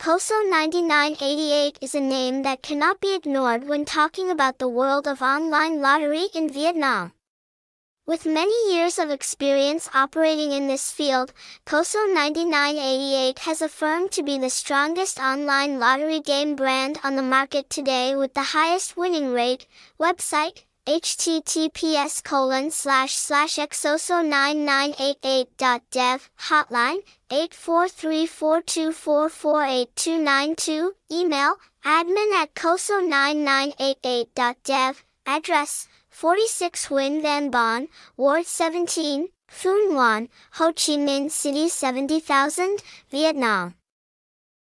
Xoso9988 is a name that cannot be ignored when talking about the world of online lottery in Vietnam. With many years of experience operating in this field, Xoso9988 has affirmed to be the strongest online lottery game brand on the market today with the highest winning rate. Website https colon slash slash xoso9988.dev hotline 843-424-48292 email admin at xoso9988.dev address 46 Huynh Van Banh, Ward 17, Phu Nhuan, Ho Chi Minh City 70000, Vietnam